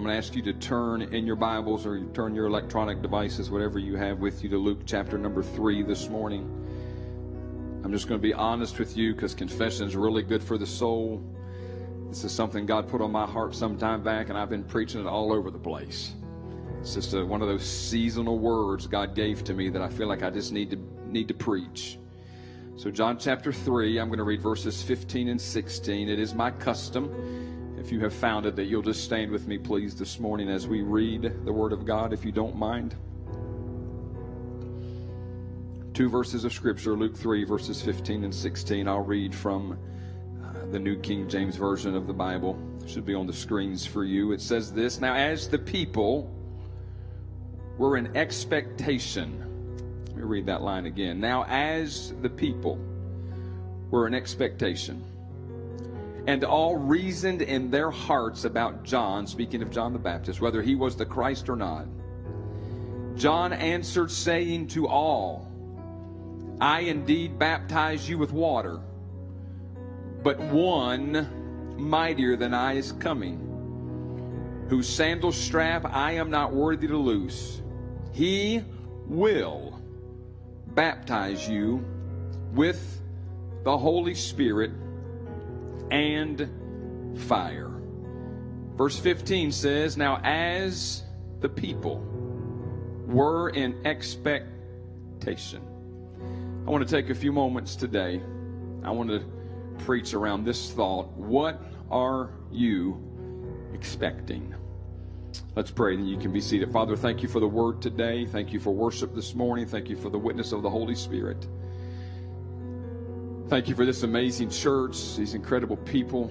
I'm going to ask you to turn in your Bibles or turn your electronic devices, whatever you have with you, to Luke chapter number 3 this morning. I'm just going to be honest with you because confession is really good for the soul. This is something God put on my heart some time back, and I've been preaching it all over the place. It's just a, one of those seasonal words God gave to me that I feel like I just need to need to preach. So, John chapter 3, I'm going to read verses 15 and 16. It is my custom, if you have found it, that you'll just stand with me, please, this morning as we read the Word of God, if you don't mind. Two verses of Scripture, Luke 3, verses 15 and 16. I'll read from uh, the New King James Version of the Bible. It should be on the screens for you. It says this Now, as the people were in expectation, let me read that line again. Now, as the people were in expectation, and all reasoned in their hearts about John, speaking of John the Baptist, whether he was the Christ or not, John answered, saying to all, I indeed baptize you with water, but one mightier than I is coming, whose sandal strap I am not worthy to loose. He will baptize you with the Holy Spirit and fire. Verse 15 says, Now as the people were in expectation. I want to take a few moments today. I want to preach around this thought. What are you expecting? Let's pray, and you can be seated. Father, thank you for the word today. Thank you for worship this morning. Thank you for the witness of the Holy Spirit. Thank you for this amazing church, these incredible people,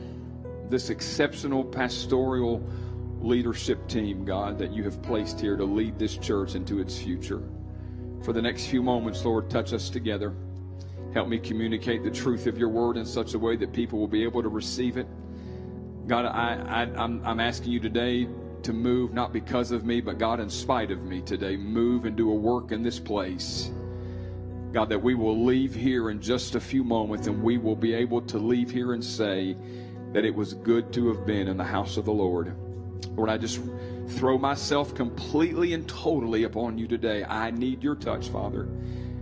this exceptional pastoral leadership team, God, that you have placed here to lead this church into its future. For the next few moments, Lord, touch us together. Help me communicate the truth of your word in such a way that people will be able to receive it. God, I, I'm asking you today to move, not because of me, but God, in spite of me today, move and do a work in this place. God, that we will leave here in just a few moments and we will be able to leave here and say that it was good to have been in the house of the Lord. Lord, I just throw myself completely and totally upon you today. I need your touch, Father.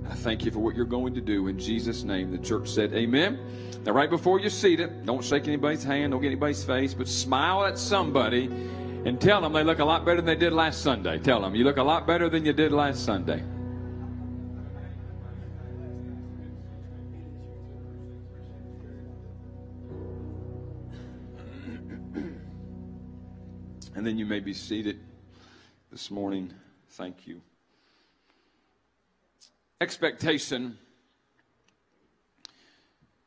I thank you for what you're going to do. In Jesus' name, the church said, Amen. Now, right before you seat it, don't shake anybody's hand, don't get anybody's face, but smile at somebody and tell them they look a lot better than they did last Sunday. Tell them you look a lot better than you did last Sunday. Then you may be seated this morning. Thank you. Expectation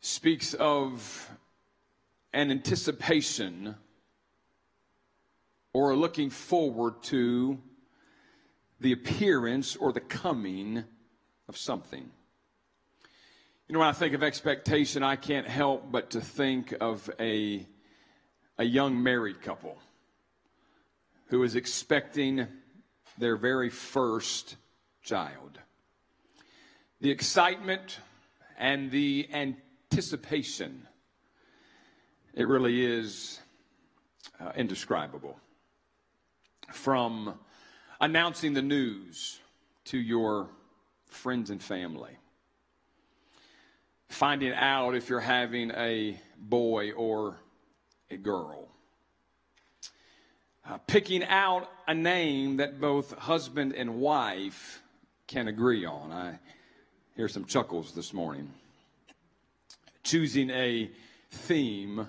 speaks of an anticipation or looking forward to the appearance or the coming of something. You know, when I think of expectation, I can't help but to think of a, a young married couple who is expecting their very first child. The excitement and the anticipation, it really is uh, indescribable from announcing the news to your friends and family, finding out if you're having a boy or a girl, uh, picking out a name that both husband and wife can agree on. I hear some chuckles this morning. Choosing a theme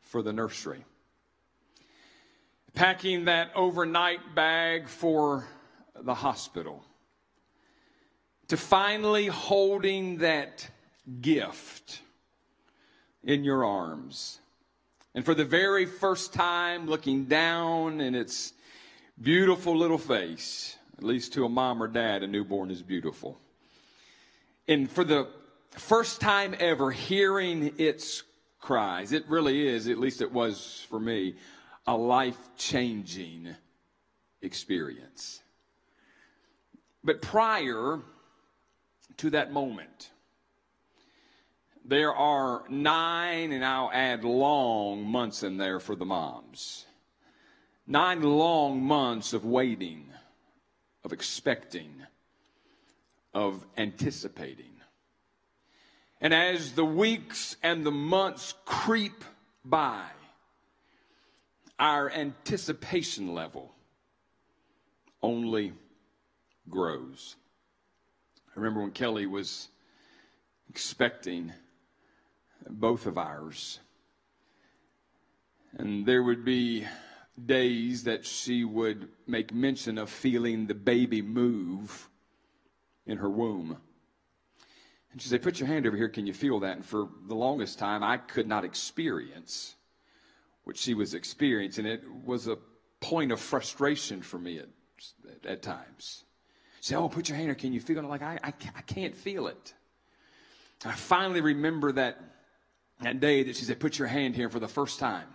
for the nursery packing that overnight bag for the hospital, to finally holding that gift in your arms. And for the very first time, looking down in its beautiful little face, at least to a mom or dad, a newborn is beautiful. And for the first time ever, hearing its cries, it really is, at least it was for me, a life changing experience. But prior to that moment, there are nine, and I'll add long months in there for the moms. Nine long months of waiting, of expecting, of anticipating. And as the weeks and the months creep by, our anticipation level only grows. I remember when Kelly was expecting both of ours. And there would be days that she would make mention of feeling the baby move in her womb. And she said, Put your hand over here. Can you feel that? And for the longest time, I could not experience what she was experiencing. It was a point of frustration for me at, at times. Say, Oh, put your hand here. Can you feel it? I'm like, I, I, I can't feel it. I finally remember that, that day that she said, Put your hand here for the first time.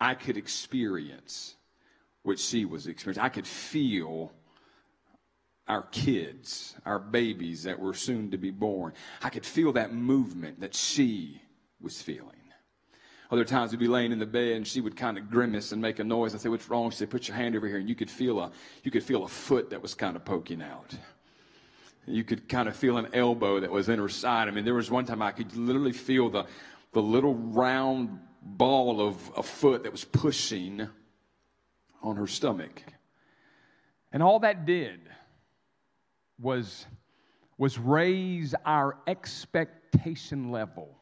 I could experience what she was experiencing. I could feel our kids, our babies that were soon to be born. I could feel that movement that she was feeling. Other times we'd be laying in the bed and she would kind of grimace and make a noise. I'd say, What's wrong? She'd say, Put your hand over here. And you could feel a you could feel a foot that was kind of poking out. You could kind of feel an elbow that was in her side. I mean, there was one time I could literally feel the the little round ball of a foot that was pushing on her stomach. And all that did was, was raise our expectation level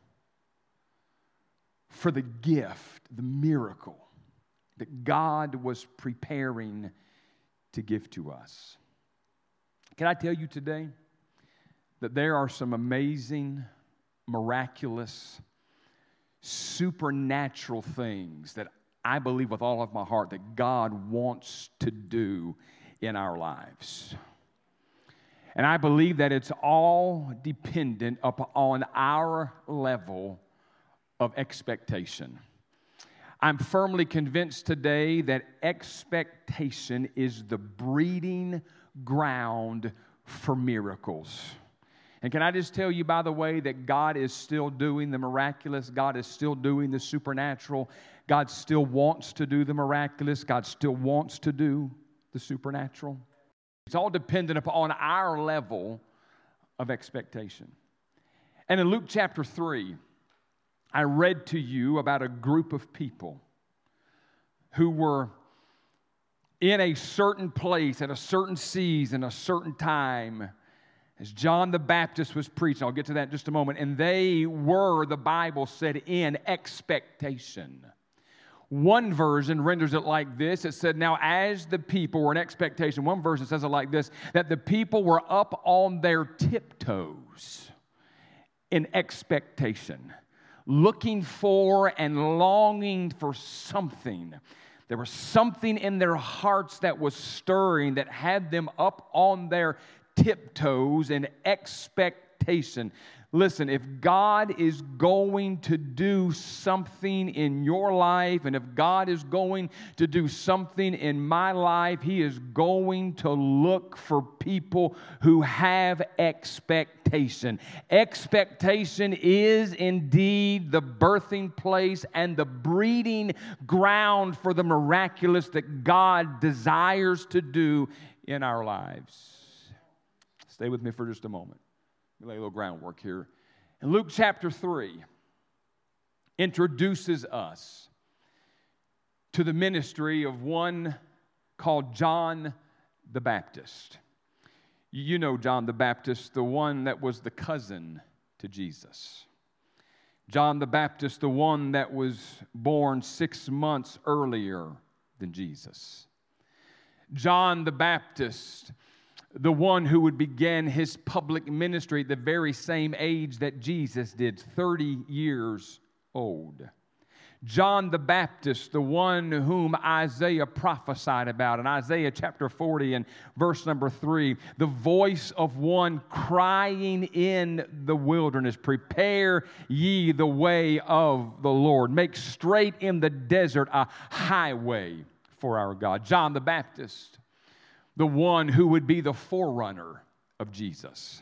for the gift, the miracle that God was preparing to give to us. Can I tell you today that there are some amazing, miraculous, supernatural things that I believe with all of my heart that God wants to do in our lives. And I believe that it's all dependent upon our level of expectation. I'm firmly convinced today that expectation is the breeding ground for miracles. And can I just tell you, by the way, that God is still doing the miraculous, God is still doing the supernatural, God still wants to do the miraculous, God still wants to do the supernatural. It's all dependent upon our level of expectation. And in Luke chapter 3, I read to you about a group of people who were in a certain place at a certain season, a certain time as John the Baptist was preaching. I'll get to that in just a moment. And they were, the Bible said, in expectation. One version renders it like this it said, Now, as the people were in expectation, one version says it like this that the people were up on their tiptoes in expectation, looking for and longing for something. There was something in their hearts that was stirring that had them up on their tiptoes in expectation. Listen, if God is going to do something in your life, and if God is going to do something in my life, He is going to look for people who have expectation. Expectation is indeed the birthing place and the breeding ground for the miraculous that God desires to do in our lives. Stay with me for just a moment. Lay a little groundwork here. And Luke chapter 3 introduces us to the ministry of one called John the Baptist. You know John the Baptist, the one that was the cousin to Jesus. John the Baptist, the one that was born six months earlier than Jesus. John the Baptist, the one who would begin his public ministry at the very same age that Jesus did, 30 years old. John the Baptist, the one whom Isaiah prophesied about in Isaiah chapter 40 and verse number 3, the voice of one crying in the wilderness, Prepare ye the way of the Lord, make straight in the desert a highway for our God. John the Baptist the one who would be the forerunner of Jesus.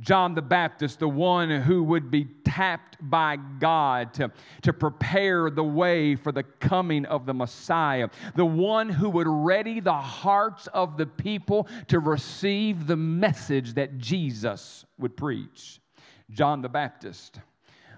John the Baptist, the one who would be tapped by God to, to prepare the way for the coming of the Messiah, the one who would ready the hearts of the people to receive the message that Jesus would preach. John the Baptist,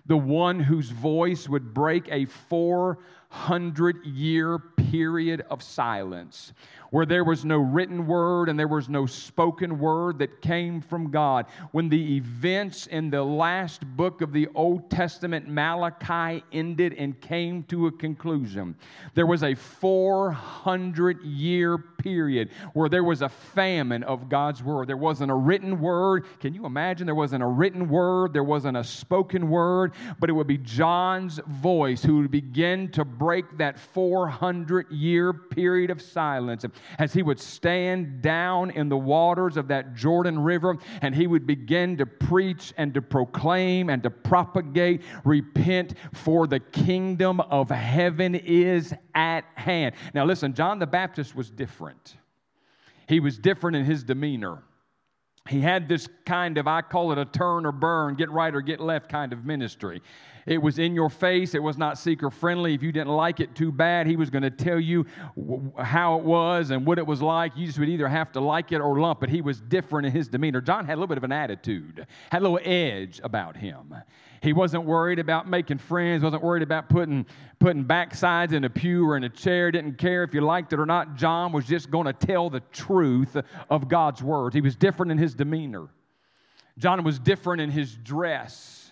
the one whose voice would break a 400 year period of silence where there was no written word and there was no spoken word that came from God. When the events in the last book of the Old Testament, Malachi, ended and came to a conclusion, there was a 400 year period where there was a famine of God's word. There wasn't a written word. Can you imagine? There wasn't a written word, there wasn't a spoken word, but it would be John's voice who would begin to break that 400 year period of silence as he would stand down in the waters of that Jordan River and he would begin to preach and to proclaim and to propagate, repent, for the kingdom of heaven is at hand. Now, listen, John the Baptist was different. He was different in his demeanor. He had this kind of, I call it a turn or burn, get right or get left kind of ministry. It was in your face. It was not seeker friendly. If you didn't like it too bad, he was going to tell you how it was and what it was like. You just would either have to like it or lump it. He was different in his demeanor. John had a little bit of an attitude, had a little edge about him. He wasn't worried about making friends, wasn't worried about putting, putting backsides in a pew or in a chair, didn't care if you liked it or not. John was just going to tell the truth of God's words. He was different in his demeanor. John was different in his dress.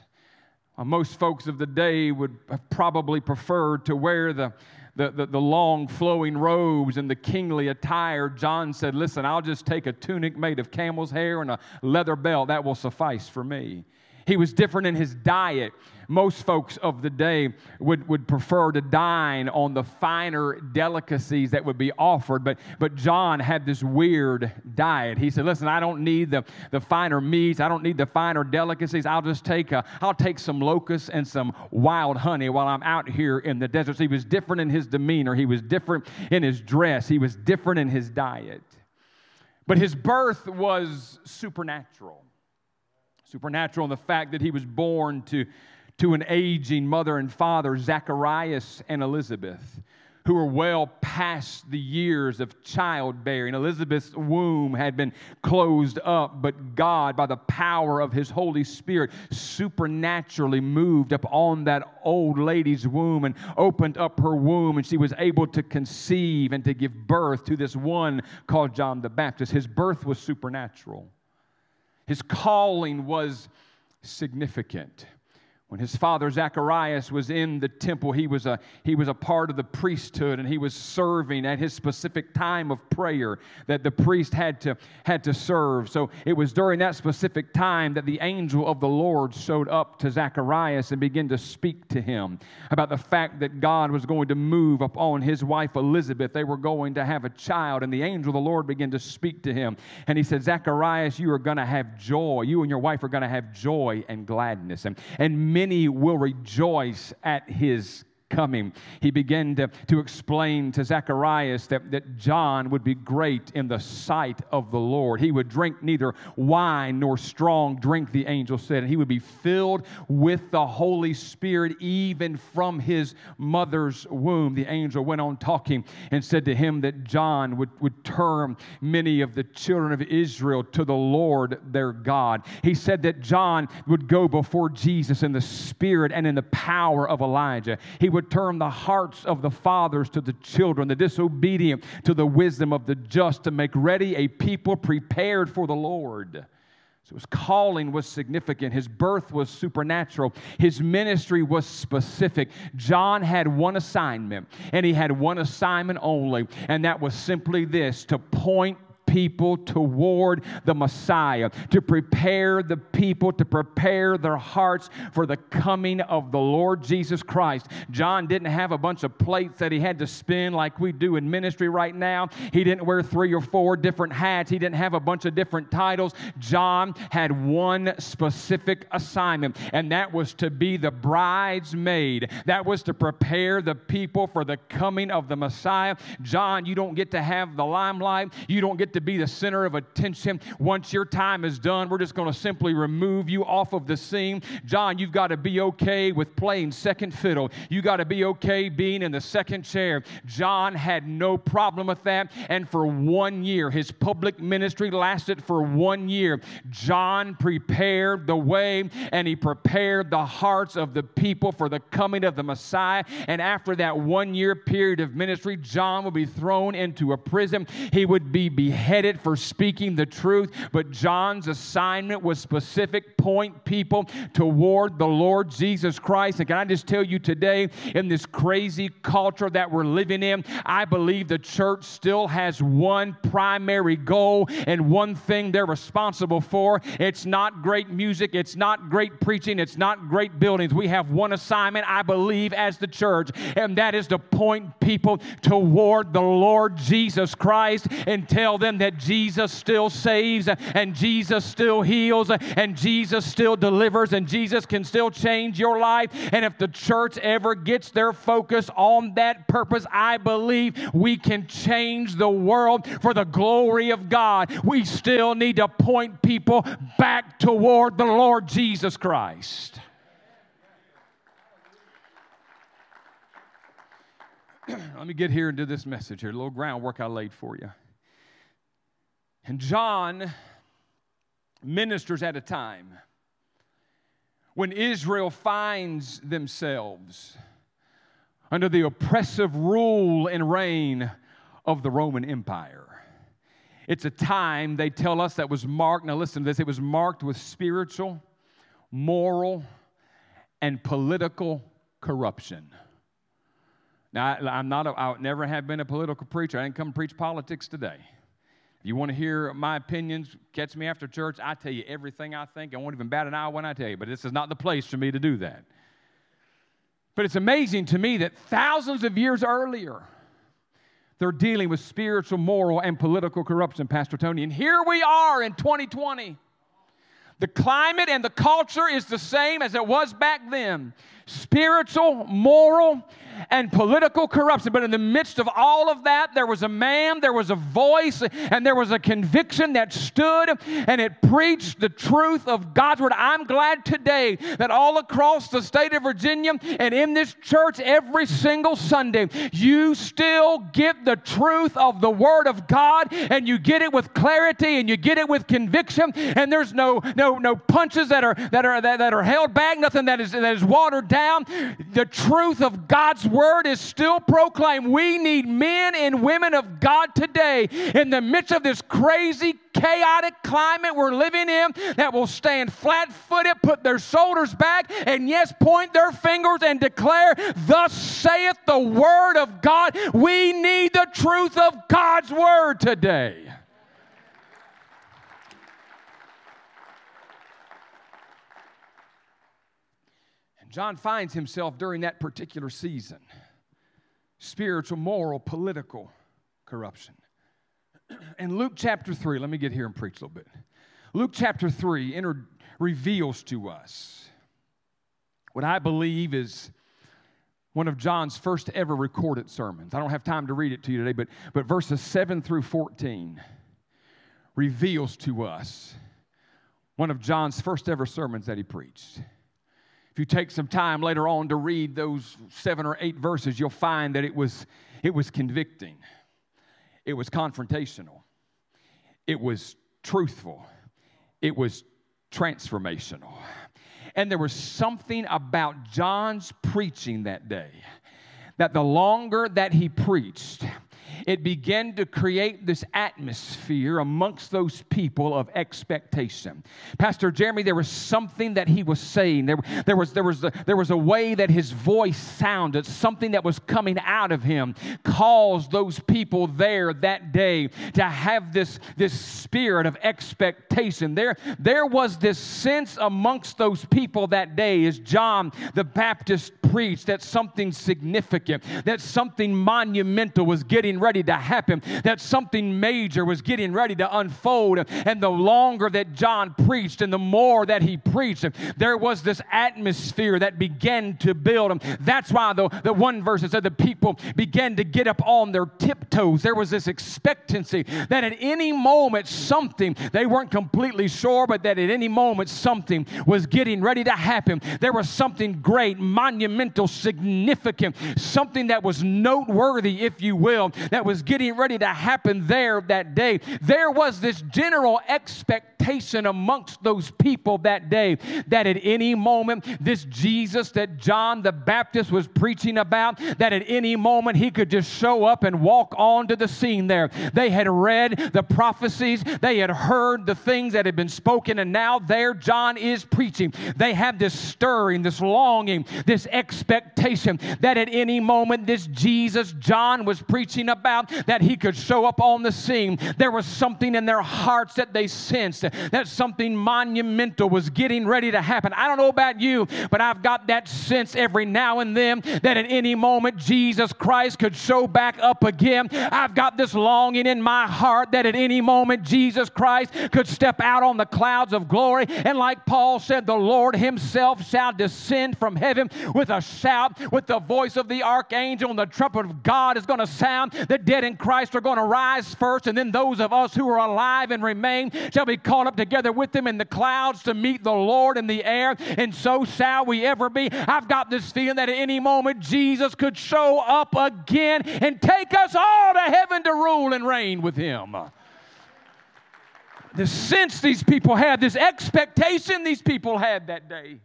Uh, most folks of the day would have probably preferred to wear the, the, the, the, long flowing robes and the kingly attire. John said, Listen, I'll just take a tunic made of camel's hair and a leather belt. That will suffice for me. He was different in his diet. Most folks of the day would, would prefer to dine on the finer delicacies that would be offered, but, but John had this weird diet. He said, Listen, I don't need the, the finer meats, I don't need the finer delicacies. I'll just take, a, I'll take some locusts and some wild honey while I'm out here in the desert. So he was different in his demeanor, he was different in his dress, he was different in his diet. But his birth was supernatural supernatural in the fact that he was born to, to an aging mother and father, Zacharias and Elizabeth, who were well past the years of childbearing. Elizabeth's womb had been closed up, but God, by the power of his Holy Spirit, supernaturally moved up on that old lady's womb and opened up her womb, and she was able to conceive and to give birth to this one called John the Baptist. His birth was supernatural. His calling was significant. When his father Zacharias was in the temple, he was, a, he was a part of the priesthood and he was serving at his specific time of prayer that the priest had to, had to serve. So it was during that specific time that the angel of the Lord showed up to Zacharias and began to speak to him about the fact that God was going to move upon his wife Elizabeth. They were going to have a child, and the angel of the Lord began to speak to him. And he said, Zacharias, you are going to have joy. You and your wife are going to have joy and gladness. And, and many will rejoice at his coming. He began to, to explain to Zacharias that, that John would be great in the sight of the Lord. He would drink neither wine nor strong drink, the angel said, and he would be filled with the Holy Spirit even from his mother's womb. The angel went on talking and said to him that John would, would turn many of the children of Israel to the Lord their God. He said that John would go before Jesus in the spirit and in the power of Elijah. He would would turn the hearts of the fathers to the children, the disobedient to the wisdom of the just, to make ready a people prepared for the Lord. So his calling was significant. His birth was supernatural. His ministry was specific. John had one assignment, and he had one assignment only, and that was simply this to point people toward the Messiah, to prepare the people, to prepare their hearts for the coming of the Lord Jesus Christ. John didn't have a bunch of plates that he had to spin like we do in ministry right now. He didn't wear three or four different hats, he didn't have a bunch of different titles. John had one specific assignment, and that was to be the bridesmaid, that was to prepare the people for the coming of the Messiah. John, you don't get to have the limelight, you don't get to to be the center of attention. Once your time is done, we're just going to simply remove you off of the scene. John, you've got to be okay with playing second fiddle. You got to be okay being in the second chair. John had no problem with that. And for one year, his public ministry lasted for one year. John prepared the way and he prepared the hearts of the people for the coming of the Messiah. And after that one year period of ministry, John would be thrown into a prison. He would be beheaded for speaking the truth. But John's assignment was specific point people toward the Lord Jesus Christ. And can I just tell you today, in this crazy culture that we're living in, I believe the church still has one primary goal and one thing they're responsible for. It's not great music, it's not great preaching, it's not great buildings. We have one assignment, I believe, as the church, and that is to point people toward the Lord Jesus Christ and tell them that Jesus still saves and Jesus still heals and Jesus still delivers and Jesus can still change your life. And if the church ever gets their focus on that purpose, I believe we can change the world for the glory of God. We still need to point people back toward the Lord Jesus Christ. Let me get here into this message here, a little groundwork I laid for you. And John ministers at a time when Israel finds themselves under the oppressive rule and reign of the Roman Empire. It's a time, they tell us, that was marked, now listen to this, it was marked with spiritual, moral, and political corruption. Now, I, am not, a, I never have been a political preacher. I didn't come preach politics today. You want to hear my opinions, catch me after church. I tell you everything I think. I won't even bat an eye when I tell you, but this is not the place for me to do that. But it's amazing to me that thousands of years earlier, they're dealing with spiritual, moral, and political corruption, Pastor Tony. And here we are in 2020. The climate and the culture is the same as it was back then spiritual, moral, and political corruption. But in the midst of all of that, there was a man, there was a voice, and there was a conviction that stood and it preached the truth of God's word. I'm glad today that all across the state of Virginia and in this church every single Sunday, you still get the truth of the word of God and you get it with clarity and you get it with conviction and there's no no no punches that are that are that, that are held back, nothing that is that is watered down. The truth of God's word is still proclaimed. We need men and women of God today in the midst of this crazy, chaotic climate we're living in that will stand flat footed, put their shoulders back, and yes, point their fingers and declare, Thus saith the word of God. We need the truth of God's word today. John finds himself during that particular season spiritual, moral, political corruption. In Luke chapter 3, let me get here and preach a little bit. Luke chapter 3 entered, reveals to us what I believe is one of John's first ever recorded sermons. I don't have time to read it to you today, but, but verses 7 through 14 reveals to us one of John's first ever sermons that he preached. You take some time later on to read those seven or eight verses, you'll find that it was, it was convicting, it was confrontational, it was truthful, it was transformational. And there was something about John's preaching that day that the longer that he preached, it began to create this atmosphere amongst those people of expectation. Pastor Jeremy, there was something that he was saying. There, there, was, there, was, a, there was a way that his voice sounded, something that was coming out of him, caused those people there that day to have this, this spirit of expectation. There, there was this sense amongst those people that day as John the Baptist preached that something significant, that something monumental was getting ready ready to happen, that something major was getting ready to unfold. And the longer that John preached and the more that he preached, there was this atmosphere that began to build. That's why the, the one verse said the people began to get up on their tiptoes. There was this expectancy that at any moment something, they weren't completely sure, but that at any moment something was getting ready to happen. There was something great, monumental, significant, something that was noteworthy, if you will, that was getting ready to happen there that day. There was this general expectation amongst those people that day that at any moment, this Jesus that John the Baptist was preaching about, that at any moment he could just show up and walk onto the scene there. They had read the prophecies, they had heard the things that had been spoken, and now there John is preaching. They have this stirring, this longing, this expectation that at any moment this Jesus John was preaching about, that he could show up on the scene. There was something in their hearts that they sensed that something monumental was getting ready to happen. I don't know about you, but I've got that sense every now and then that at any moment Jesus Christ could show back up again. I've got this longing in my heart that at any moment Jesus Christ could step out on the clouds of glory. And like Paul said, the Lord Himself shall descend from heaven with a shout, with the voice of the archangel, and the trumpet of God is going to sound. The dead in Christ are going to rise first, and then those of us who are alive and remain shall be caught up together with them in the clouds to meet the Lord in the air, and so shall we ever be. I've got this feeling that at any moment Jesus could show up again and take us all to heaven to rule and reign with Him the sense these people had, this expectation these people had that day.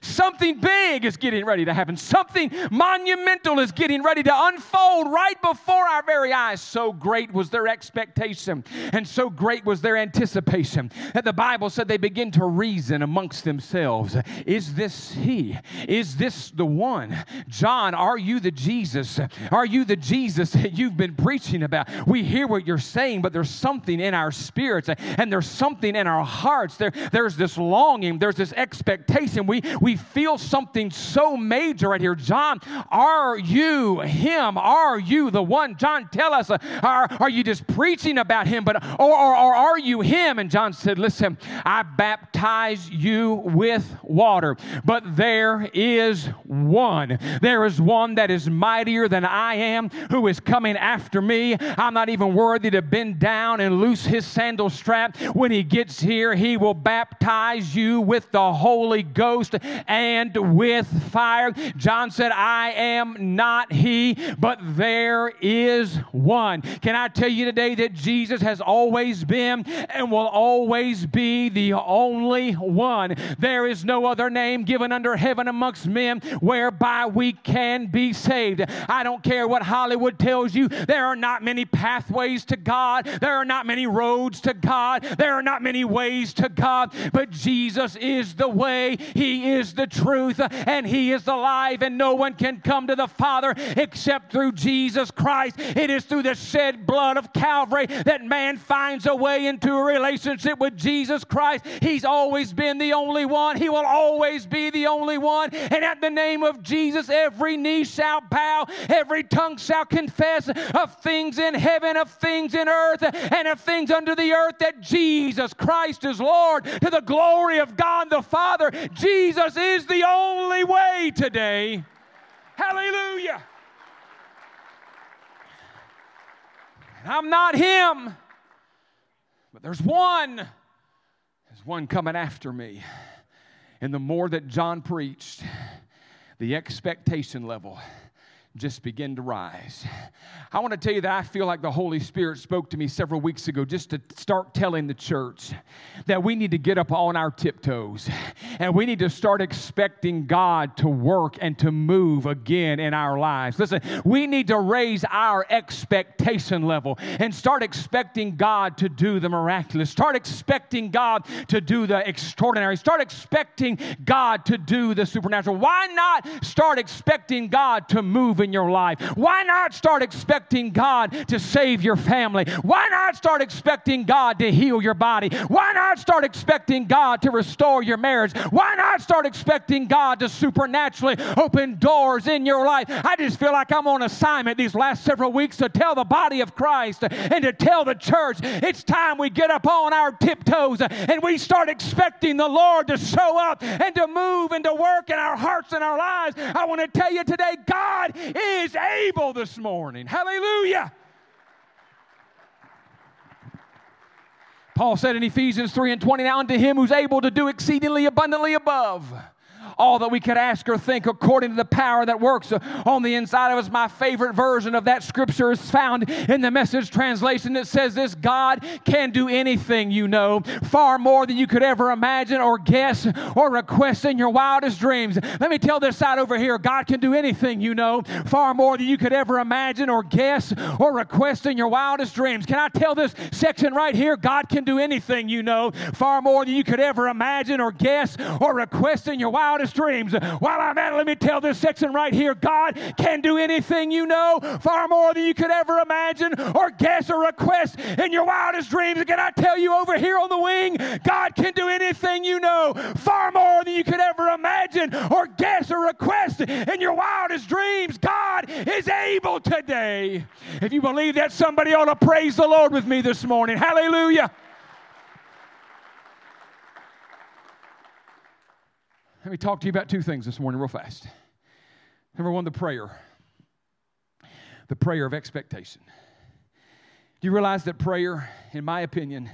Something big is getting ready to happen. Something monumental is getting ready to unfold right before our very eyes. So great was their expectation and so great was their anticipation that the Bible said they begin to reason amongst themselves Is this he? Is this the one? John, are you the Jesus? Are you the Jesus that you've been preaching about? We hear what you're saying, but there's something in our spirits and there's something in our hearts. There, there's this longing, there's this expectation. We, we feel something so major right here. John, are you him? Are you the one? John, tell us, uh, are, are you just preaching about him, but or, or, or are you him? And John said, Listen, I baptize you with water, but there is one. There is one that is mightier than I am, who is coming after me. I'm not even worthy to bend down and loose his sandal strap. When he gets here, he will baptize you with the Holy Ghost and with fire. John said, I am not he, but there is one. Can I tell you today that Jesus has always been and will always be the only one? There is no other name given under heaven amongst men whereby we can be saved. I don't care what Hollywood tells you, there are not many pathways to God, there are not many roads to God, there are not many ways to God, but Jesus is the way, He is the truth, and He is alive, and no one can come to the Father except through Jesus Christ. It is through the shed blood of Calvary that man finds a way into a relationship with Jesus Christ. He's always been the only one, He will always be the only one. And at the name of Jesus, every knee shall bow, every tongue shall confess of things in heaven, of things in earth, and of things under the earth that Jesus Christ is Lord to the glory of God the Father. Jesus is the only way today. Hallelujah. And I'm not him, but there's one. There's one coming after me. And the more that John preached, the expectation level just begin to rise. I want to tell you that I feel like the Holy Spirit spoke to me several weeks ago just to start telling the church that we need to get up on our tiptoes and we need to start expecting God to work and to move again in our lives. Listen, we need to raise our expectation level and start expecting God to do the miraculous. Start expecting God to do the extraordinary. Start expecting God to do the supernatural. Why not start expecting God to move in your life? Why not start expecting God to save your family? Why not start expecting God to heal your body? Why not start expecting God to restore your marriage? Why not start expecting God to supernaturally open doors in your life? I just feel like I'm on assignment these last several weeks to tell the body of Christ and to tell the church it's time we get up on our tiptoes and we start expecting the Lord to show up and to move and to work in our hearts and our lives. I want to tell you today, God is able this morning. Hallelujah. Paul said in Ephesians 3 and 20, Now unto him who's able to do exceedingly abundantly above all that we could ask or think according to the power that works on the inside of us. My favorite version of that scripture is found in the message translation that says this God can do anything you know, far more than you could ever imagine or guess or request in your wildest dreams. Let me tell this side over here God can do anything you know, far more than you could ever imagine or guess or request in your wildest dreams. Can I tell this section right here? God can do anything you know, far more than you could ever imagine or guess or request in your wildest dreams. While I'm at it, let me tell this section right here God can do anything you know, far more than you could ever imagine or guess or request in your wildest dreams. can I tell you over here on the wing, God can do anything you know, far more than you could ever imagine or guess or request in your wildest dreams. God is able today. If you believe that, somebody ought to praise the Lord with me this morning. Hallelujah. Let me talk to you about two things this morning, real fast. Number one, the prayer. The prayer of expectation. Do you realize that prayer, in my opinion,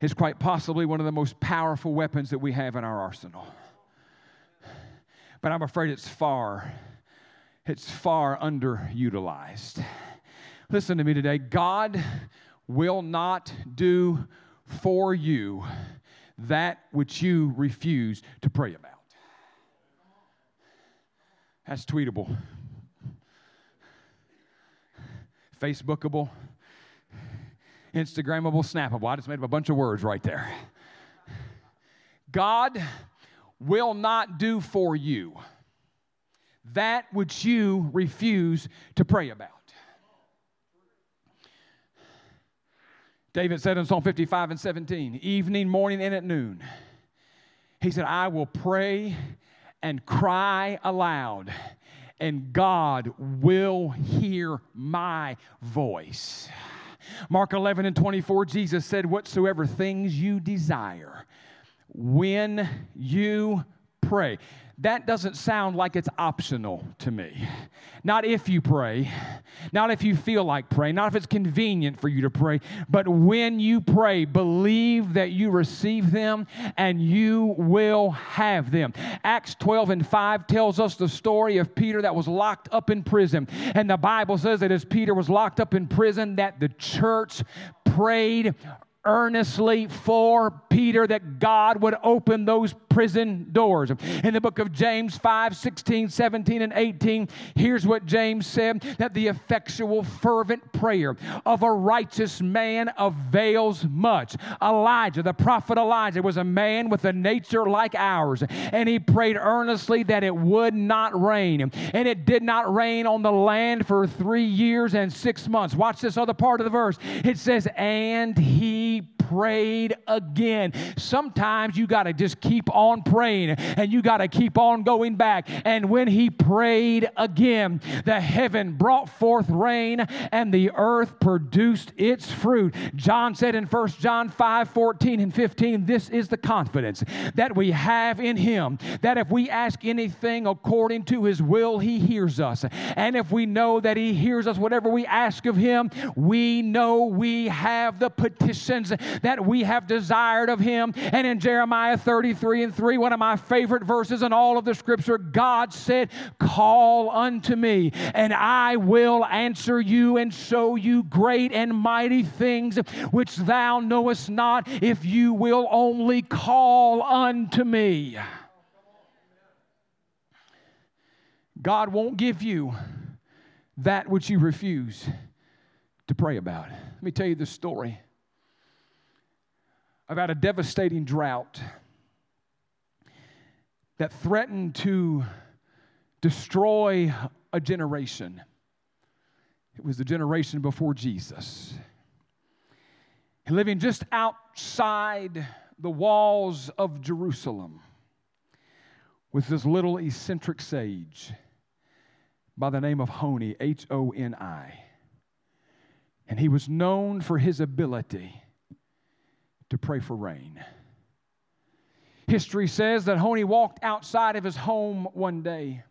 is quite possibly one of the most powerful weapons that we have in our arsenal? But I'm afraid it's far, it's far underutilized. Listen to me today. God will not do for you that which you refuse to pray about. That's tweetable, Facebookable, Instagrammable, snappable. I just made up a bunch of words right there. God will not do for you that which you refuse to pray about. David said in Psalm 55 and 17, evening, morning, and at noon, he said, I will pray and cry aloud, and God will hear my voice. Mark 11 and 24, Jesus said, Whatsoever things you desire, when you pray that doesn't sound like it's optional to me. Not if you pray, not if you feel like praying, not if it's convenient for you to pray, but when you pray, believe that you receive them and you will have them. Acts 12 and 5 tells us the story of Peter that was locked up in prison. And the Bible says that as Peter was locked up in prison, that the church prayed earnestly for Peter that God would open those prison doors. In the book of James 5 16, 17, and 18, here's what James said that the effectual, fervent prayer of a righteous man avails much. Elijah, the prophet Elijah, was a man with a nature like ours, and he prayed earnestly that it would not rain. And it did not rain on the land for three years and six months. Watch this other part of the verse. It says, And he prayed again. Sometimes you got to just keep on praying and you got to keep on going back. And when he prayed again, the heaven brought forth rain and the earth produced its fruit. John said in 1 John 5 14 and 15, this is the confidence that we have in him that if we ask anything according to his will, he hears us. And if we know that he hears us, whatever we ask of him, we know we have the petitions that we have desired of him. And in Jeremiah 33 and 3, one of my favorite verses in all of the scripture, God said, Call unto me, and I will answer you and show you great and mighty things which thou knowest not, if you will only call unto me. God won't give you that which you refuse to pray about. Let me tell you the story about a devastating drought that threatened to destroy a generation. It was the generation before Jesus. Living just outside the walls of Jerusalem was this little eccentric sage by the name of Honi, H O N I. And he was known for his ability to pray for rain. History says that Honi walked outside of his home one day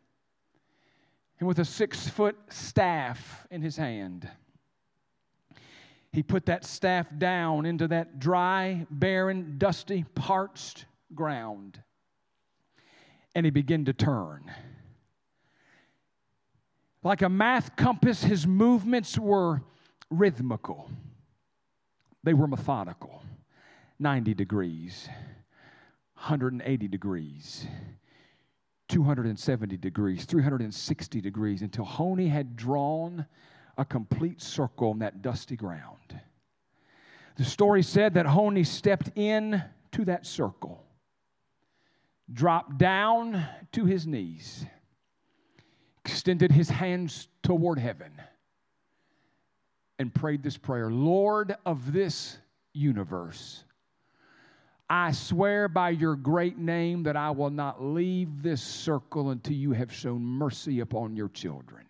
and with a six foot staff in his hand, he put that staff down into that dry, barren, dusty, parched ground and he began to turn. Like a math compass, his movements were rhythmical, they were methodical. 90 degrees, 180 degrees. 270 degrees, 360 degrees, until Honi had drawn a complete circle on that dusty ground. The story said that Honi stepped in to that circle, dropped down to his knees, extended his hands toward heaven, and prayed this prayer Lord of this universe, I swear by your great name that I will not leave this circle until you have shown mercy upon your children.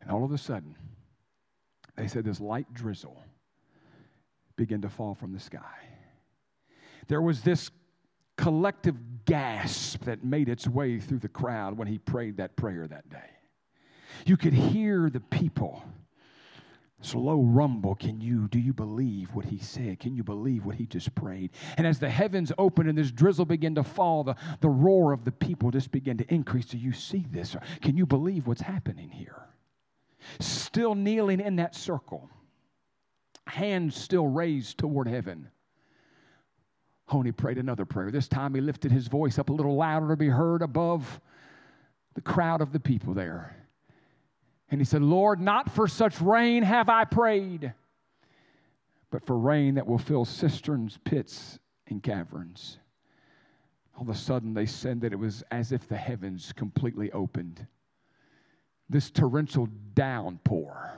And all of a sudden, they said this light drizzle began to fall from the sky. There was this collective gasp that made its way through the crowd when he prayed that prayer that day. You could hear the people slow rumble can you do you believe what he said? Can you believe what he just prayed? And as the heavens opened and this drizzle began to fall the, the roar of the people just began to increase. Do you see this? Can you believe what's happening here? Still kneeling in that circle hands still raised toward heaven. Honi prayed another prayer. This time he lifted his voice up a little louder to be heard above the crowd of the people there. And he said, Lord, not for such rain have I prayed, but for rain that will fill cisterns, pits, and caverns. All of a sudden, they said that it was as if the heavens completely opened. This torrential downpour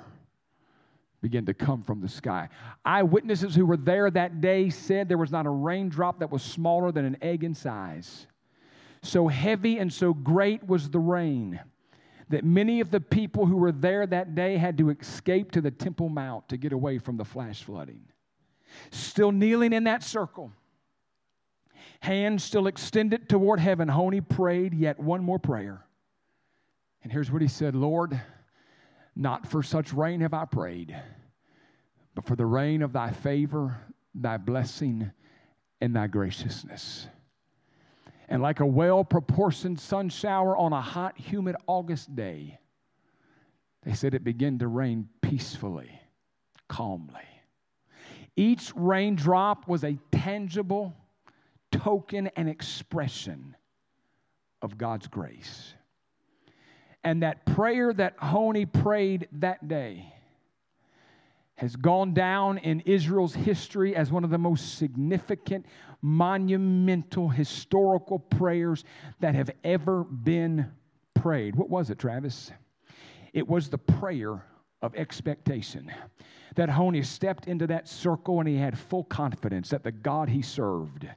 began to come from the sky. Eyewitnesses who were there that day said there was not a raindrop that was smaller than an egg in size. So heavy and so great was the rain that many of the people who were there that day had to escape to the Temple Mount to get away from the flash flooding. Still kneeling in that circle, hands still extended toward heaven, Honi prayed yet one more prayer. And here's what he said Lord, not for such rain have I prayed, but for the rain of thy favor, thy blessing, and thy graciousness and like a well proportioned sun shower on a hot, humid August day, they said it began to rain peacefully, calmly. Each raindrop was a tangible token and expression of God's grace. And that prayer that Honi prayed that day has gone down in Israel's history as one of the most significant, monumental, historical prayers that have ever been prayed. What was it, Travis? It was the prayer of expectation. That Honi stepped into that circle and he had full confidence that the God he served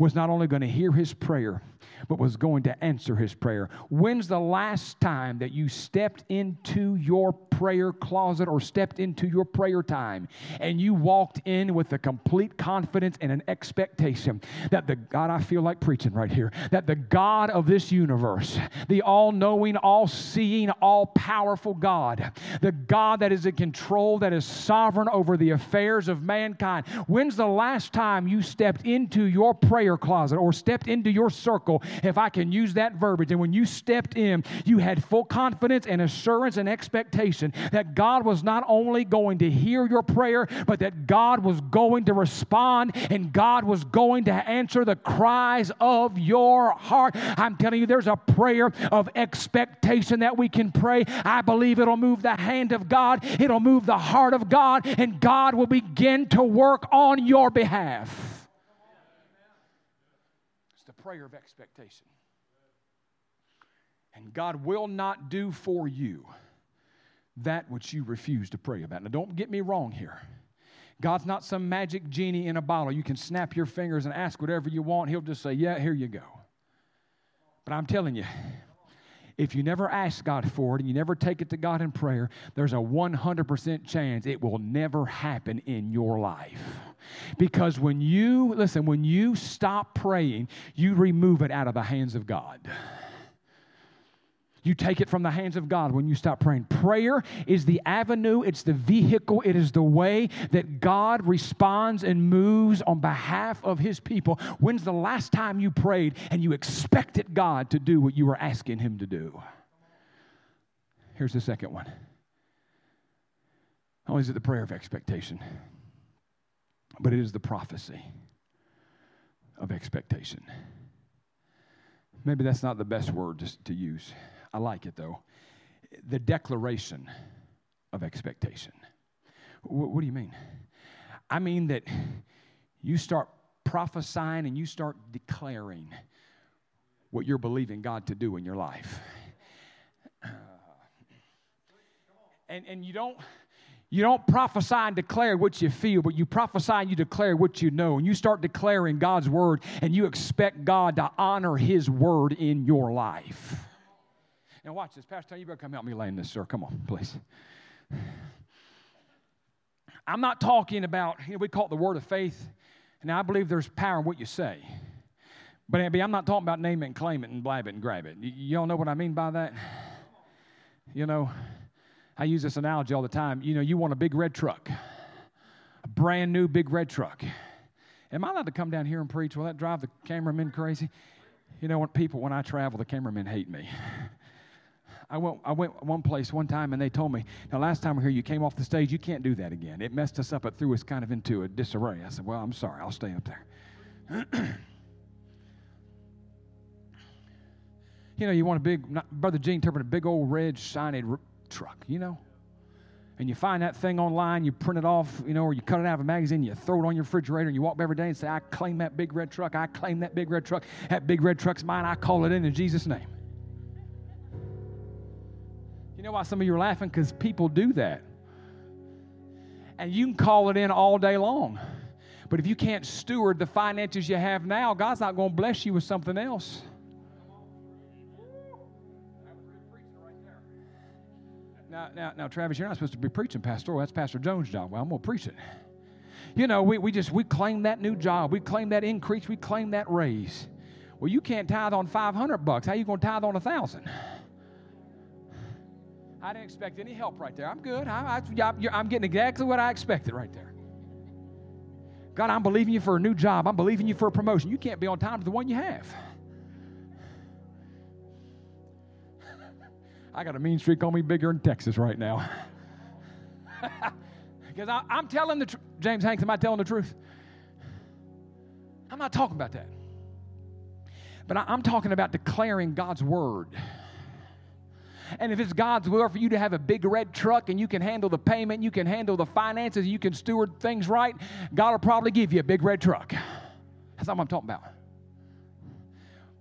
was not only going to hear his prayer, but was going to answer his prayer. When's the last time that you stepped into your prayer closet or stepped into your prayer time and you walked in with a complete confidence and an expectation that the God, I feel like preaching right here, that the God of this universe, the all knowing, all seeing, all powerful God, the God that is in control, that is sovereign over the affairs of mankind, when's the last time you stepped into your prayer closet or stepped into your circle if I can use that verbiage. And when you stepped in, you had full confidence and assurance and expectation that God was not only going to hear your prayer, but that God was going to respond and God was going to answer the cries of your heart. I'm telling you, there's a prayer of expectation that we can pray. I believe it'll move the hand of God, it'll move the heart of God, and God will begin to work on your behalf prayer of expectation. And God will not do for you that which you refuse to pray about. Now, don't get me wrong here. God's not some magic genie in a bottle. You can snap your fingers and ask whatever you want. He'll just say, Yeah, here you go. But I'm telling you, if you never ask God for it and you never take it to God in prayer, there's a 100% chance it will never happen in your life. Because when you, listen, when you stop praying, you remove it out of the hands of God. You take it from the hands of God when you stop praying. Prayer is the avenue, it's the vehicle, it is the way that God responds and moves on behalf of His people. When's the last time you prayed and you expected God to do what you were asking Him to do? Here's the second one. Not only is it the prayer of expectation, but it is the prophecy of expectation. Maybe that's not the best word to, to use. I like it though. The declaration of expectation. What do you mean? I mean that you start prophesying and you start declaring what you're believing God to do in your life. And, and you don't you don't prophesy and declare what you feel, but you prophesy and you declare what you know. And you start declaring God's word and you expect God to honor his word in your life. Now, watch this. Pastor, you better come help me land this, sir. Come on, please. I'm not talking about, you know, we call it the word of faith. And I believe there's power in what you say. But Abby, I'm not talking about name it and claim it and blab it and grab it. You, all know what I mean by that? You know, I use this analogy all the time. You know, you want a big red truck, a brand new big red truck. Am I allowed to come down here and preach? Will that drive the cameramen crazy? You know, when people, when I travel, the cameramen hate me. I went, I went one place one time and they told me, now last time we here, you came off the stage, you can't do that again. It messed us up, it threw us kind of into a disarray. I said, well, I'm sorry, I'll stay up there. you know, you want a big, Brother Gene interpreted a big old red, shiny r- truck, you know? And you find that thing online, you print it off, you know, or you cut it out of a magazine, you throw it on your refrigerator, and you walk every day and say, I claim that big red truck, I claim that big red truck, that big red truck's mine, I call it in in Jesus' name. You know why some of you are laughing? Because people do that. And you can call it in all day long. But if you can't steward the finances you have now, God's not going to bless you with something else. Now, now, now, Travis, you're not supposed to be preaching pastoral. That's Pastor Jones' job. Well, I'm going to preach it. You know, we, we just, we claim that new job. We claim that increase. We claim that raise. Well, you can't tithe on 500 bucks. How you going to tithe on a 1,000? I didn't expect any help right there. I'm good. I, am getting exactly what I expected right there. God, I'm believing you for a new job. I'm believing you for a promotion. You can't be on time to the one you have. I got a mean streak on me bigger in Texas right now. because I'm telling the. James Hanks, am I telling the truth? I'm not talking about that. But I, I'm talking about declaring God's word. And if it's God's will for you to have a big red truck and you can handle the payment, you can handle the finances, you can steward things right, God will probably give you a big red truck. That's not what I'm talking about.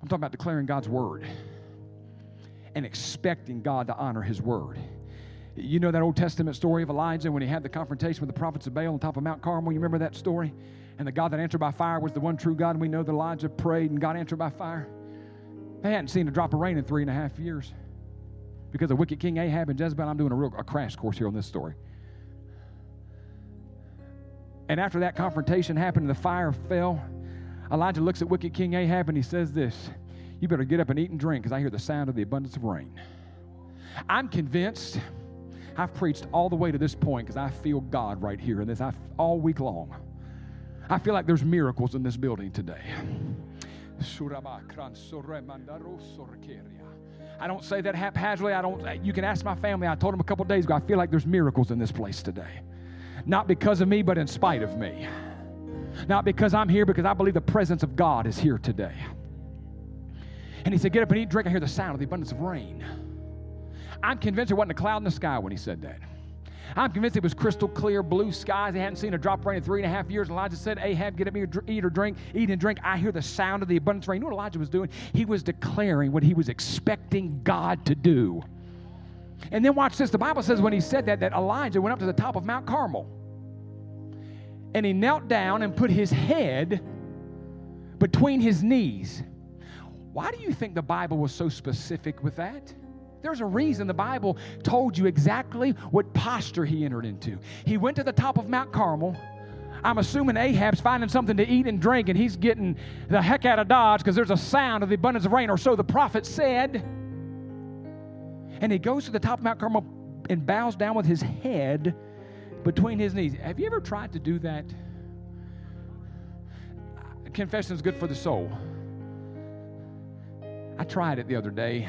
I'm talking about declaring God's word and expecting God to honor his word. You know that Old Testament story of Elijah when he had the confrontation with the prophets of Baal on top of Mount Carmel? You remember that story? And the God that answered by fire was the one true God, and we know that Elijah prayed and God answered by fire. They hadn't seen a drop of rain in three and a half years because of wicked King Ahab and Jezebel. I'm doing a real a crash course here on this story. And after that confrontation happened and the fire fell, Elijah looks at wicked King Ahab and he says this You better get up and eat and drink because I hear the sound of the abundance of rain. I'm convinced. I've preached all the way to this point because I feel God right here in this I, all week long. I feel like there's miracles in this building today. I don't say that haphazardly. I don't. You can ask my family. I told them a couple days ago. I feel like there's miracles in this place today, not because of me, but in spite of me. Not because I'm here, because I believe the presence of God is here today. And he said, "Get up and eat, drink." I hear the sound of the abundance of rain. I'm convinced there wasn't a cloud in the sky when he said that. I'm convinced it was crystal clear, blue skies. They hadn't seen a drop of rain in three and a half years. Elijah said, Ahab, get up here, eat or drink, eat and drink. I hear the sound of the abundance rain. You know what Elijah was doing? He was declaring what he was expecting God to do. And then watch this. The Bible says when he said that, that Elijah went up to the top of Mount Carmel. And he knelt down and put his head between his knees. Why do you think the Bible was so specific with that? There's a reason the Bible told you exactly what posture he entered into. He went to the top of Mount Carmel. I'm assuming Ahab's finding something to eat and drink, and he's getting the heck out of Dodge because there's a sound of the abundance of rain, or so the prophet said. And he goes to the top of Mount Carmel and bows down with his head between his knees. Have you ever tried to do that? Confession is good for the soul. I tried it the other day.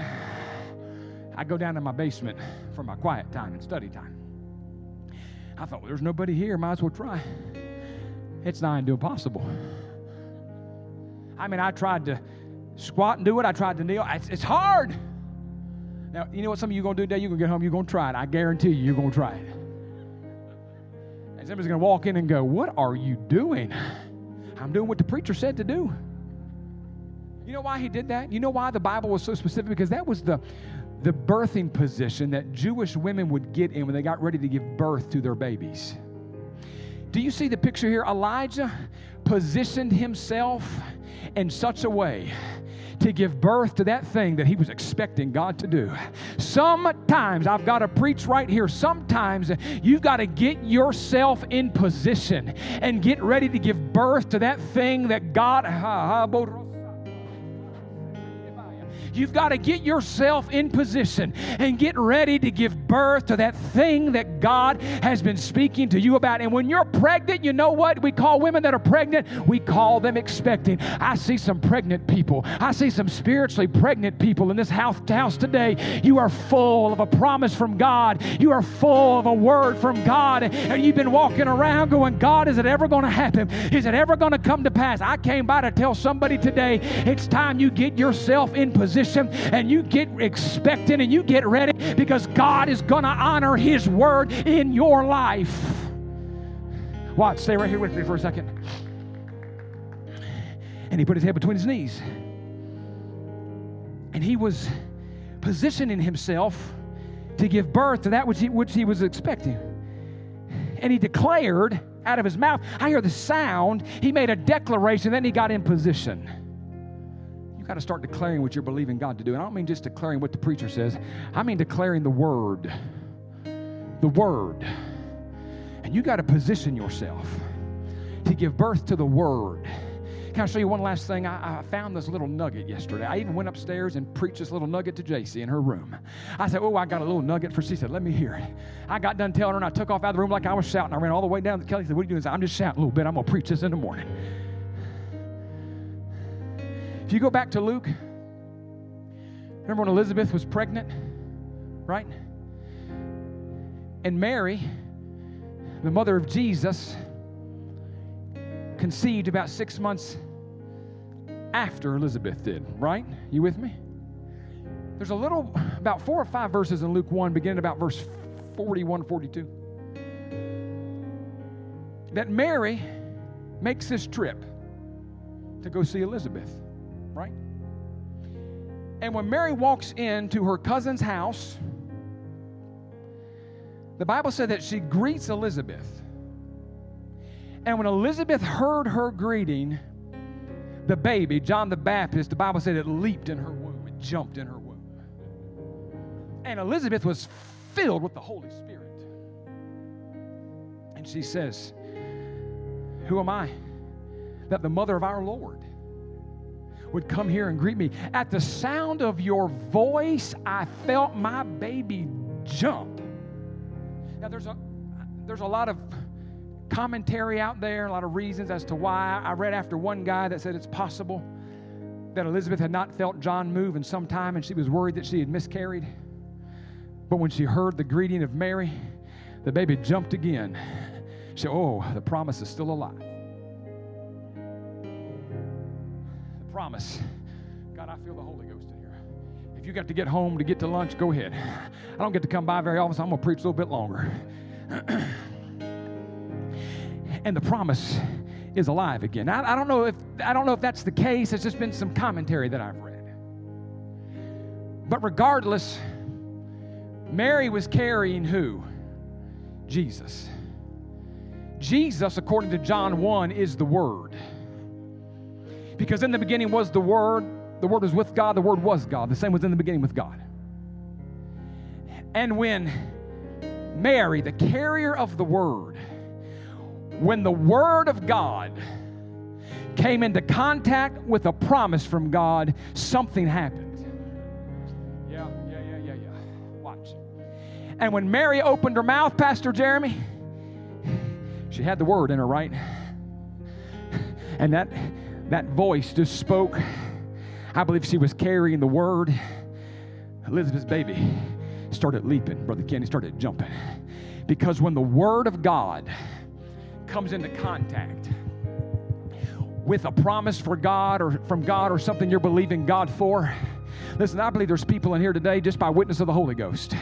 I go down to my basement for my quiet time and study time. I thought, well, there's nobody here, might as well try. It's nigh to impossible. I mean, I tried to squat and do it. I tried to kneel. It's, it's hard. Now, you know what some of you are going to do today? You're going to get home, you're going to try it. I guarantee you, you're going to try it. And somebody's going to walk in and go, What are you doing? I'm doing what the preacher said to do. You know why he did that? You know why the Bible was so specific? Because that was the, the birthing position that Jewish women would get in when they got ready to give birth to their babies. Do you see the picture here? Elijah positioned himself in such a way to give birth to that thing that he was expecting God to do. Sometimes I've got to preach right here. Sometimes you've got to get yourself in position and get ready to give birth to that thing that God. You've got to get yourself in position and get ready to give birth to that thing that God has been speaking to you about. And when you're pregnant, you know what? We call women that are pregnant, we call them expecting. I see some pregnant people. I see some spiritually pregnant people in this house, house today. You are full of a promise from God. You are full of a word from God. And you've been walking around going, God, is it ever going to happen? Is it ever going to come to pass? I came by to tell somebody today it's time you get yourself in position position and you get expecting and you get ready because God is going to honor His word in your life. Watch, stay right here with me for a second. And he put his head between his knees. And he was positioning himself to give birth to that which he, which he was expecting. And he declared out of his mouth, I hear the sound. He made a declaration, then he got in position got to start declaring what you're believing God to do. And I don't mean just declaring what the preacher says, I mean declaring the word. The word. And you got to position yourself to give birth to the word. Can I show you one last thing? I, I, found this little nugget yesterday. I even went upstairs and preached this little nugget to JC in her room. I said, Oh, I got a little nugget for she said, Let me hear it. I got done telling her and I took off out of the room like I was shouting. I ran all the way down to Kelly. said, What are you doing? Said, I'm just shouting a little bit. I'm going to preach this in the morning. If you go back to Luke, remember when Elizabeth was pregnant, right? And Mary, the mother of Jesus, conceived about six months after Elizabeth did, right? You with me? There's a little, about four or five verses in Luke 1, beginning about verse 41, 42, that Mary makes this trip to go see Elizabeth right? And when Mary walks into her cousin's house, the Bible said that she greets Elizabeth. And when Elizabeth heard her greeting, the baby, John the Baptist, the Bible said it leaped in her womb, it jumped in her womb. And Elizabeth was filled with the Holy Spirit. And she says, Who am I? That the mother of our Lord would come here and greet me. At the sound of your voice, I felt my baby jump. Now, there's a, there's a lot of commentary out there, a lot of reasons as to why. I read after one guy that said it's possible that Elizabeth had not felt John move in some time and she was worried that she had miscarried. But when she heard the greeting of Mary, the baby jumped again. She said, Oh, the promise is still alive. Promise. God, I feel the Holy Ghost in here. If you got to get home to get to lunch, go ahead. I don't get to come by very often, so I'm going to preach a little bit longer. and the promise is alive again. I, I, don't know if I don't know if that's the case. It's just been some commentary that I've read. But regardless, Mary was carrying who? Jesus. Jesus, according to John 1, is the Word. Because in the beginning was the Word, the Word was with God, the Word was God. The same was in the beginning with God. And when Mary, the carrier of the Word, when the Word of God came into contact with a promise from God, something happened. Yeah, yeah, yeah, yeah, yeah. Watch. And when Mary opened her mouth, Pastor Jeremy, she had the Word in her, right? And that, that voice just spoke. I believe she was carrying the Word. Elizabeth's baby started leaping. Brother Kenny started jumping. Because when the Word of God comes into contact with a promise for God or from God or something you're believing God for, listen, I believe there's people in here today just by witness of the Holy Ghost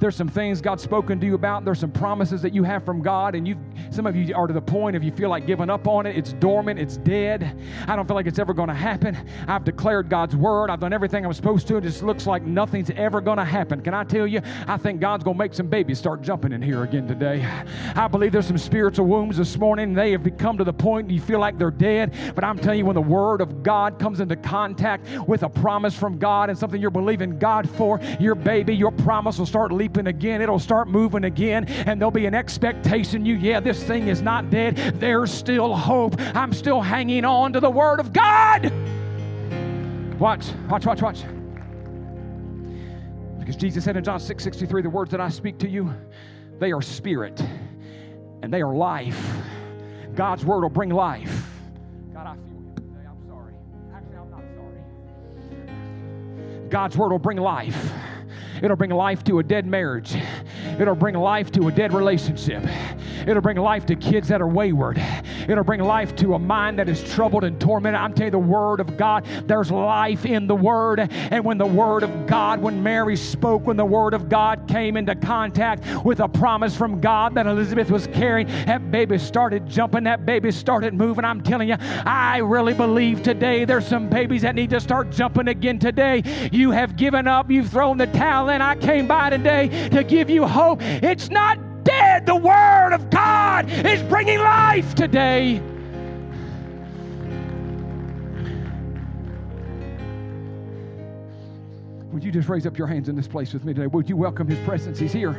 there's some things God's spoken to you about. There's some promises that you have from God, and you some of you are to the point of you feel like giving up on it. It's dormant, it's dead. I don't feel like it's ever going to happen. I've declared God's word. I've done everything I'm supposed to. It just looks like nothing's ever going to happen. Can I tell you? I think God's going to make some babies start jumping in here again today. I believe there's some spiritual wombs this morning. They have come to the point you feel like they're dead. But I'm telling you, when the word of God comes into contact with a promise from God and something you're believing God for, your baby, your promise will start leaping again. It'll start moving again, and there'll be an expectation you, yeah, this thing is not dead. There's still hope. I'm still hanging on to the Word of God. Watch, watch, watch, watch. Because Jesus said in John 6 63, the words that I speak to you, they are spirit and they are life. God's word will bring life. God's word will bring life. It'll bring life to a dead marriage. It'll bring life to a dead relationship. It'll bring life to kids that are wayward. It'll bring life to a mind that is troubled and tormented. I'm telling you, the Word of God, there's life in the Word. And when the Word of God, when Mary spoke, when the Word of God came into contact with a promise from God that Elizabeth was carrying, that baby started jumping, that baby started moving. I'm telling you, I really believe today there's some babies that need to start jumping again today. You have given up, you've thrown the towel in. I came by today to give you hope. It's not dead. The Word of God is bringing life today. Would you just raise up your hands in this place with me today? Would you welcome His presence? He's here.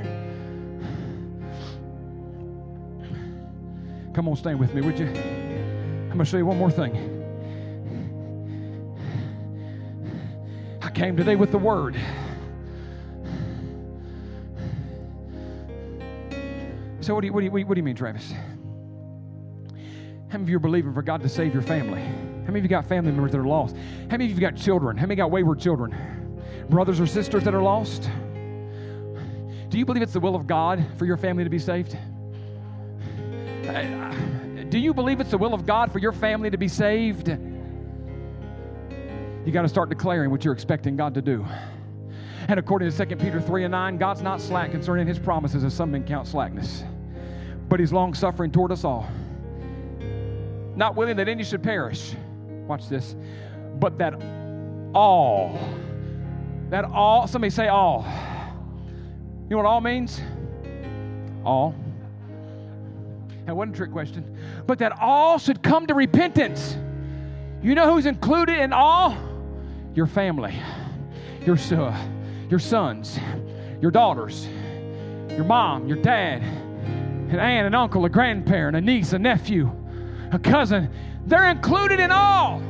Come on, stand with me, would you? I'm going to show you one more thing. I came today with the Word. So, what do you, what do you, what do you mean, Travis? How many of you are believing for God to save your family? How many of you got family members that are lost? How many of you got children? How many got wayward children? Brothers or sisters that are lost? Do you believe it's the will of God for your family to be saved? Do you believe it's the will of God for your family to be saved? You got to start declaring what you're expecting God to do. And according to 2 Peter 3 and 9, God's not slack concerning his promises, as some men count slackness, but he's long suffering toward us all. Not willing that any should perish. Watch this. But that all, that all, somebody say all. You know what all means? All. That wasn't a trick question. But that all should come to repentance. You know who's included in all? Your family, your son uh, your sons, your daughters, your mom, your dad, an aunt, an uncle, a grandparent, a niece, a nephew, a cousin. They're included in all.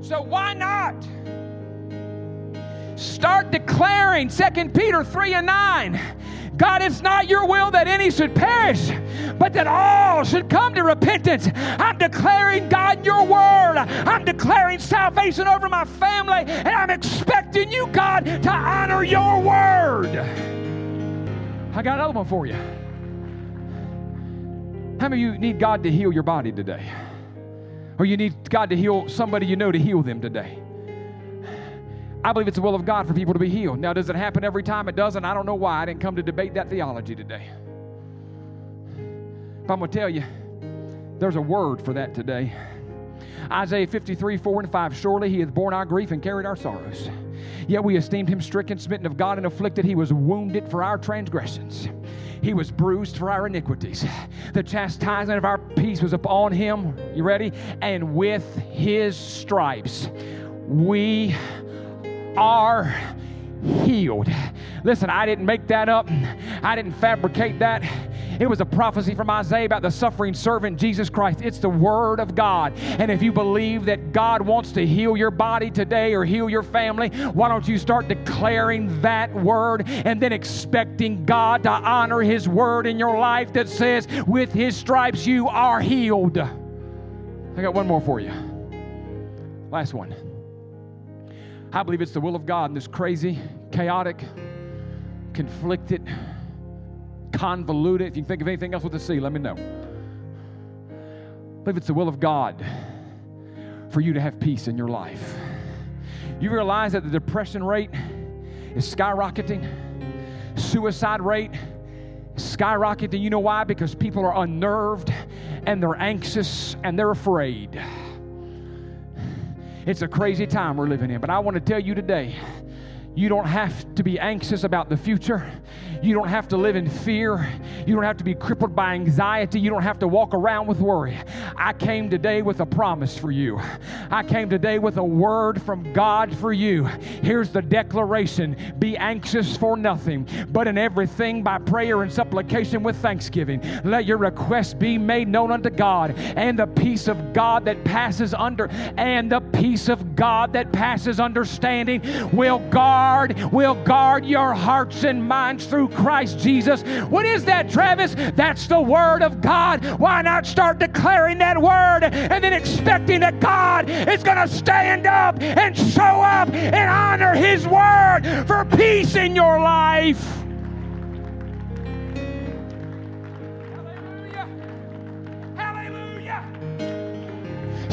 So why not? Start declaring 2 Peter 3 and 9 God, it's not your will that any should perish, but that all should come to repentance. I'm declaring, God, your word. I'm declaring salvation over my family, and I'm expecting you, God, to honor your word. I got another one for you. How many of you need God to heal your body today? Or you need God to heal somebody you know to heal them today? I believe it's the will of God for people to be healed. Now, does it happen every time? It doesn't. I don't know why. I didn't come to debate that theology today. But I'm going to tell you, there's a word for that today. Isaiah 53, 4 and 5. Surely he hath borne our grief and carried our sorrows. Yet we esteemed him stricken, smitten of God, and afflicted. He was wounded for our transgressions. He was bruised for our iniquities. The chastisement of our peace was upon him. You ready? And with his stripes, we are healed. Listen, I didn't make that up, I didn't fabricate that. It was a prophecy from Isaiah about the suffering servant Jesus Christ. It's the Word of God. And if you believe that God wants to heal your body today or heal your family, why don't you start declaring that Word and then expecting God to honor His Word in your life that says, with His stripes you are healed? I got one more for you. Last one. I believe it's the will of God in this crazy, chaotic, conflicted, convoluted. If you think of anything else with the C, let me know. I believe it's the will of God for you to have peace in your life. You realize that the depression rate is skyrocketing, suicide rate skyrocketing. You know why? Because people are unnerved and they're anxious and they're afraid. It's a crazy time we're living in, but I want to tell you today you don't have to be anxious about the future. You don't have to live in fear. You don't have to be crippled by anxiety. You don't have to walk around with worry. I came today with a promise for you. I came today with a word from God for you. Here's the declaration Be anxious for nothing, but in everything by prayer and supplication with thanksgiving. Let your requests be made known unto God, and the peace of God that passes under, and the peace of God that passes understanding will guard will guard your hearts and minds through Christ Jesus. What is that, Travis? That's the Word of God. Why not start declaring that Word and then expecting that God is going to stand up and show up and honor His Word for peace in your life?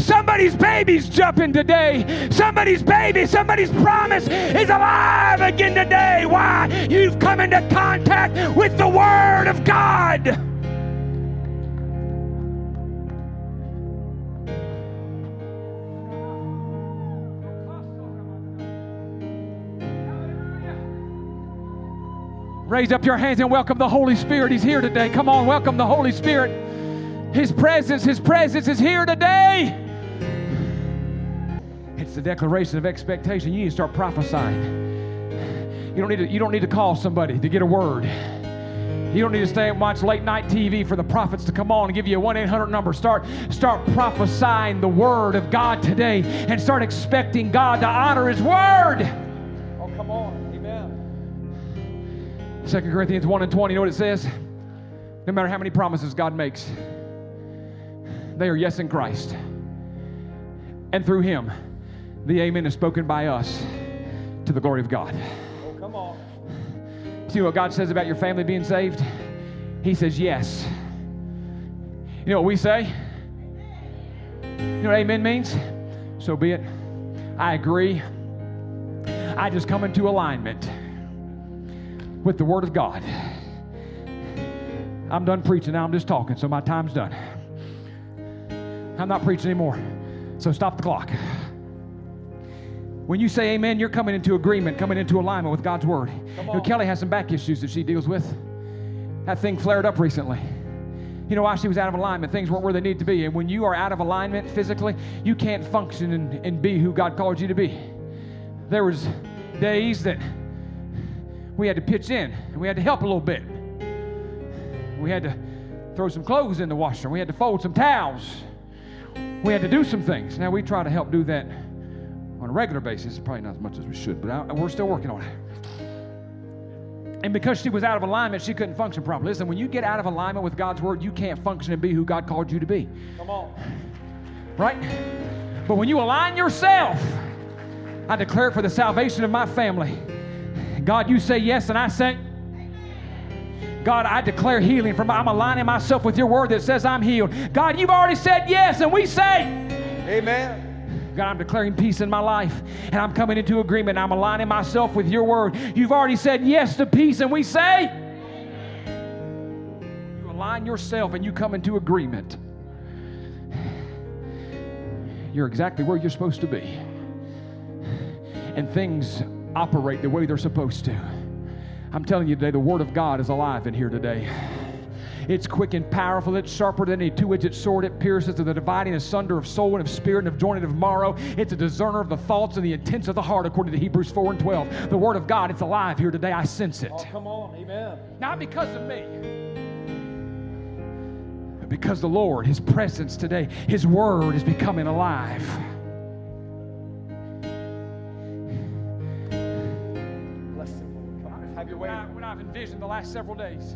Somebody's baby's jumping today. Somebody's baby, somebody's promise is alive again today. Why? You've come into contact with the Word of God. Raise up your hands and welcome the Holy Spirit. He's here today. Come on, welcome the Holy Spirit. His presence, His presence is here today. It's the declaration of expectation. You need to start prophesying. You don't need to, you don't need to call somebody to get a word. You don't need to stay and watch late night TV for the prophets to come on and give you a 1 800 number. Start, start prophesying the word of God today and start expecting God to honor His word. Oh, come on. Amen. 2 Corinthians 1 and 20, you know what it says? No matter how many promises God makes, they are yes in Christ. And through Him, the amen is spoken by us to the glory of God. Oh, come on. See what God says about your family being saved? He says yes. You know what we say? You know what amen means? So be it. I agree. I just come into alignment with the Word of God. I'm done preaching now. I'm just talking, so my time's done. I'm not preaching anymore. So stop the clock. When you say amen, you're coming into agreement, coming into alignment with God's word. You know, Kelly has some back issues that she deals with. That thing flared up recently. You know why she was out of alignment? Things weren't where they need to be. And when you are out of alignment physically, you can't function and, and be who God called you to be. There was days that we had to pitch in and we had to help a little bit. We had to throw some clothes in the washer. We had to fold some towels. We had to do some things. Now we try to help do that on a regular basis. Probably not as much as we should, but I, we're still working on it. And because she was out of alignment, she couldn't function properly. Listen, when you get out of alignment with God's word, you can't function and be who God called you to be. Come on. Right? But when you align yourself, I declare for the salvation of my family. God, you say yes, and I say, God, I declare healing from I'm aligning myself with your word that says I'm healed. God, you've already said yes, and we say, Amen. God, I'm declaring peace in my life and I'm coming into agreement. I'm aligning myself with your word. You've already said yes to peace, and we say, You align yourself and you come into agreement, you're exactly where you're supposed to be. And things operate the way they're supposed to. I'm telling you today, the Word of God is alive in here today. It's quick and powerful. It's sharper than a two edged sword. It pierces to the dividing asunder of soul and of spirit and of joint and of marrow. It's a discerner of the thoughts and the intents of the heart, according to Hebrews 4 and 12. The Word of God, it's alive here today. I sense it. Oh, come on. Amen. Not because of me, but because the Lord, His presence today, His Word is becoming alive. Bless him, Lord. Have your way. When, I, when I've envisioned the last several days,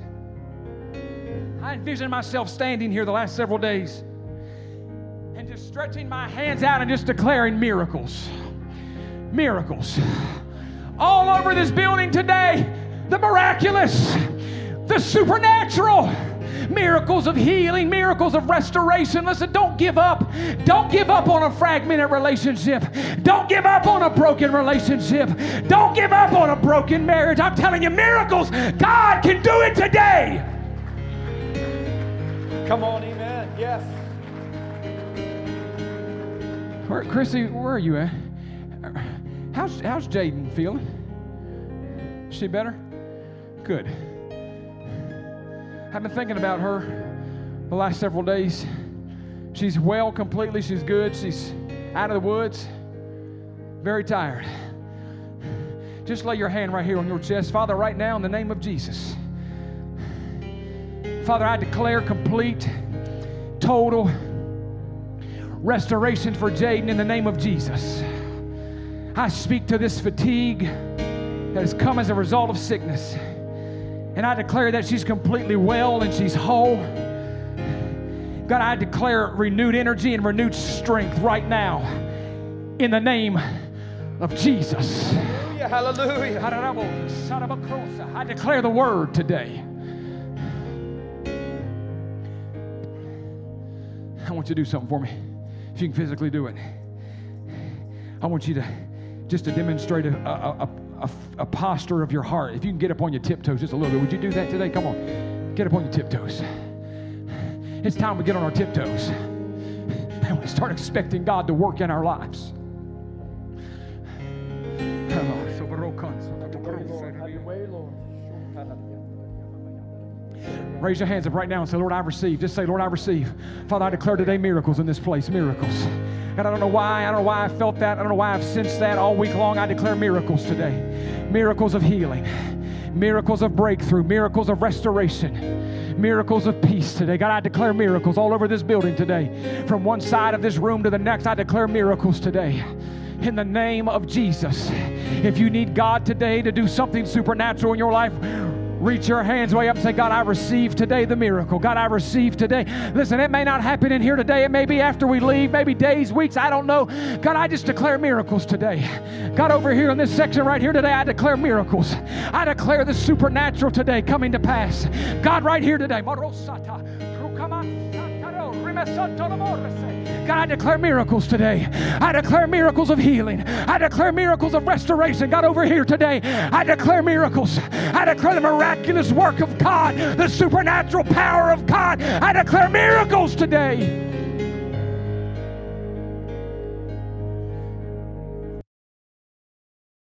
I envisioned myself standing here the last several days and just stretching my hands out and just declaring miracles. Miracles. All over this building today, the miraculous, the supernatural. Miracles of healing, miracles of restoration. Listen, don't give up. Don't give up on a fragmented relationship. Don't give up on a broken relationship. Don't give up on a broken marriage. I'm telling you, miracles, God can do it today. Come on. Amen. Yes. Where, Chrissy, where are you at? How's, how's Jaden feeling? Is she better? Good. I've been thinking about her the last several days. She's well completely. She's good. She's out of the woods. Very tired. Just lay your hand right here on your chest. Father, right now, in the name of Jesus. Father, I declare complete, total restoration for Jaden in the name of Jesus. I speak to this fatigue that has come as a result of sickness. And I declare that she's completely well and she's whole. God, I declare renewed energy and renewed strength right now in the name of Jesus. Hallelujah. Hallelujah. I declare the word today. I want you to do something for me. If you can physically do it, I want you to just to demonstrate a, a, a, a, posture of your heart. If you can get up on your tiptoes just a little bit, would you do that today? Come on, get up on your tiptoes. It's time we get on our tiptoes and we start expecting God to work in our lives. Raise your hands up right now and say, Lord, I receive. Just say, Lord, I receive. Father, I declare today miracles in this place. Miracles. And I don't know why. I don't know why I felt that. I don't know why I've sensed that all week long. I declare miracles today. Miracles of healing. Miracles of breakthrough. Miracles of restoration. Miracles of peace today. God, I declare miracles all over this building today. From one side of this room to the next, I declare miracles today in the name of Jesus. If you need God today to do something supernatural in your life, reach your hands way up and say, God, I receive today the miracle. God, I receive today. Listen, it may not happen in here today. It may be after we leave, maybe days, weeks. I don't know. God, I just declare miracles today. God, over here in this section right here today, I declare miracles. I declare the supernatural today coming to pass. God, right here today. God, I declare miracles today. I declare miracles of healing. I declare miracles of restoration. God, over here today, I declare miracles. I declare the miraculous work of God, the supernatural power of God. I declare miracles today.